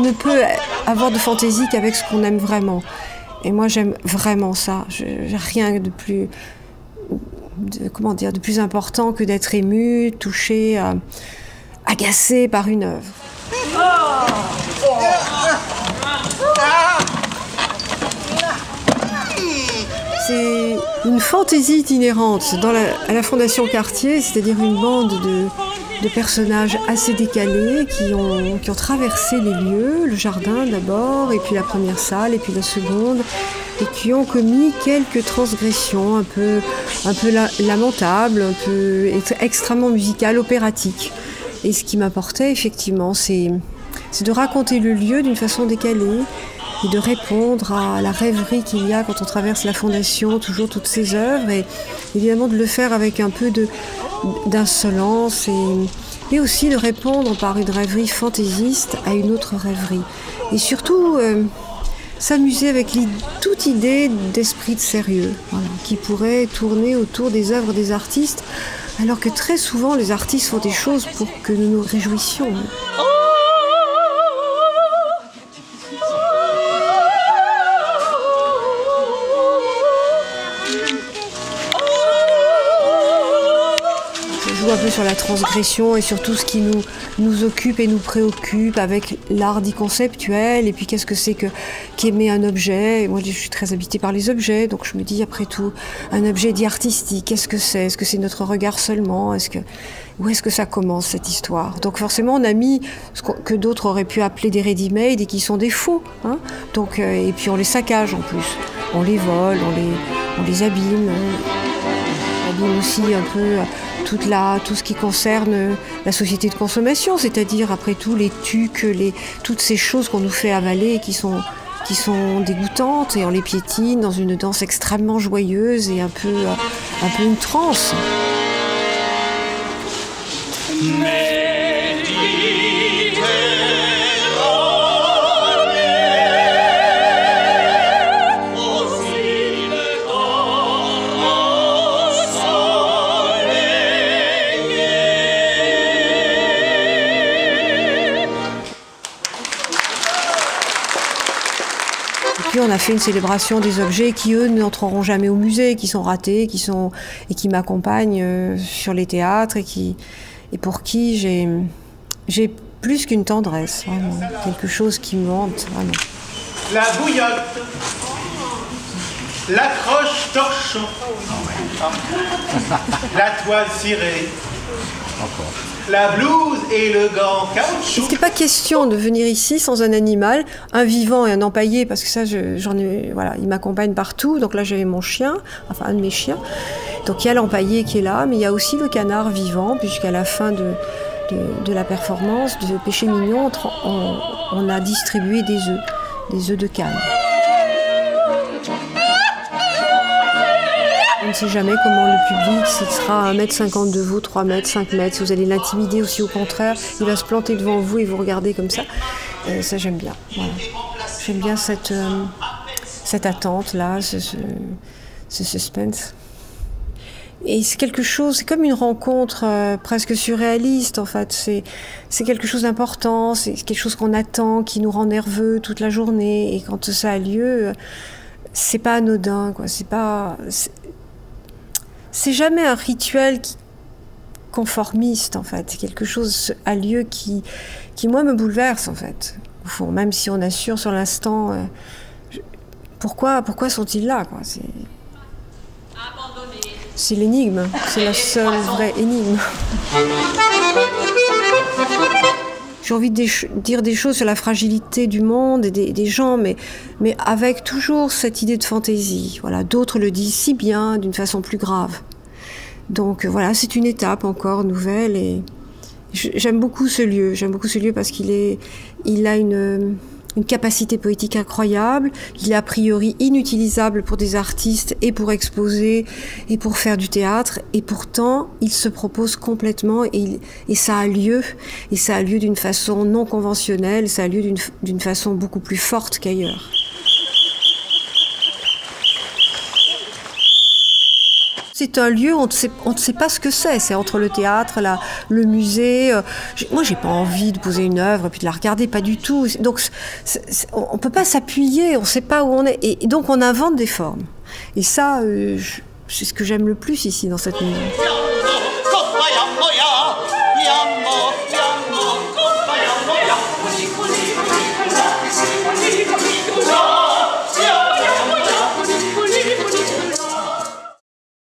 ne peut avoir de fantaisie qu'avec ce qu'on aime vraiment. Et moi, j'aime vraiment ça. J'ai rien de plus, comment dire, de plus important que d'être ému, touché, euh, agacé par une œuvre. C'est une fantaisie itinérante à la Fondation Cartier, c'est-à-dire une bande de, personnages assez décalés qui ont, qui ont traversé les lieux, le jardin d'abord, et puis la première salle, et puis la seconde, et qui ont commis quelques transgressions un peu, un peu lamentables, un peu extrêmement musicales, opératiques. Et ce qui m'apportait effectivement, c'est de raconter le lieu d'une façon décalée et de répondre à la rêverie qu'il y a quand on traverse la fondation, toujours toutes ces œuvres, et évidemment de le faire avec un peu d'insolence et, et, aussi de répondre par une rêverie fantaisiste à une autre rêverie. Et surtout, euh, s'amuser avec toute idée d'esprit de sérieux, qui pourrait tourner autour des œuvres des artistes, alors que très souvent les artistes font des choses pour que nous nous réjouissions. Un peu sur la transgression et sur tout ce qui nous, nous occupe et nous préoccupe avec l'art dit conceptuel et puis qu'est-ce que c'est que qu'aimer un objet? moi, je suis très habitée par les objets, donc je me dis après tout, un objet dit artistique, qu'est-ce que c'est Est-ce que c'est notre regard seulement? Est-ce que où est-ce que ça commence cette histoire? Donc forcément, on a mis ce que d'autres auraient pu appeler des ready-made et qui sont des faux. Hein donc euh, et puis on les saccage en plus, on les vole, on les on les abîme. On aussi un peu toute la, tout ce qui concerne la société de consommation, c'est-à-dire après tout les tucs, les, toutes ces choses qu'on nous fait avaler qui sont, qui sont dégoûtantes et on les piétine dans une danse extrêmement joyeuse et un peu, un peu une transe. On a fait une célébration des objets qui, eux, n'entreront jamais au musée, qui sont ratés, qui sont, et qui m'accompagnent euh, sur les théâtres et, qui, et pour qui j'ai, j'ai plus qu'une tendresse, Quelque chose qui me hante, vraiment. La bouillotte, l'accroche torchon, la toile cirée. Encore la blouse et le gant caoutchouc. C'était pas question de venir ici sans un animal, un vivant et un empaillé, parce que ça, j'en ai, voilà, il m'accompagne partout. Donc là, j'avais mon chien, enfin un de mes chiens. Donc il y a l'empaillé qui est là, mais il y a aussi le canard vivant, puisqu'à la fin de, de, la performance de Péché Mignon, on, on a distribué des œufs, des œufs de canne. Sait jamais comment le public, sera à 1m50 de vous, 3 mètres, 5 mètres, si vous allez l'intimider aussi au contraire, il va se planter devant vous et vous regarder comme ça. Euh, ça j'aime bien. J'aime bien cette, euh, cette attente-là, ce, suspense. Et c'est quelque chose, c'est comme une rencontre euh, presque surréaliste en fait. C'est quelque chose d'important, c'est quelque chose qu'on attend, qui nous rend nerveux toute la journée. Et quand ça a lieu, c'est pas anodin, quoi. C'est pas, c'est jamais un rituel conformiste en fait. Quelque chose a lieu qui, qui moi me bouleverse en fait. Même si on assure sur l'instant, euh, pourquoi, pourquoi sont-ils là c'est l'énigme. C'est la seule vraie énigme. J'ai envie de dire des choses sur la fragilité du monde et des, des, gens, mais, mais avec toujours cette idée de fantaisie. Voilà, d'autres le disent si bien, d'une façon plus grave. Donc euh, voilà, c'est une étape encore nouvelle et j'aime beaucoup ce lieu. J'aime beaucoup ce lieu parce qu'il est, il a une, une capacité poétique incroyable. Il est a priori inutilisable pour des artistes et pour exposer et pour faire du théâtre. Et pourtant, il se propose complètement et, et ça a lieu. Et ça a lieu d'une façon non conventionnelle. Ça a lieu d'une façon beaucoup plus forte qu'ailleurs. C'est un lieu, on ne sait, pas ce que c'est. C'est entre le théâtre, le musée. Euh, Moi, j'ai pas envie de poser une œuvre et puis de la regarder, pas du tout. Donc, on peut pas s'appuyer, on sait pas où on est. Et, donc, on invente des formes. Et ça, euh, c'est ce que j'aime le plus ici dans cette maison.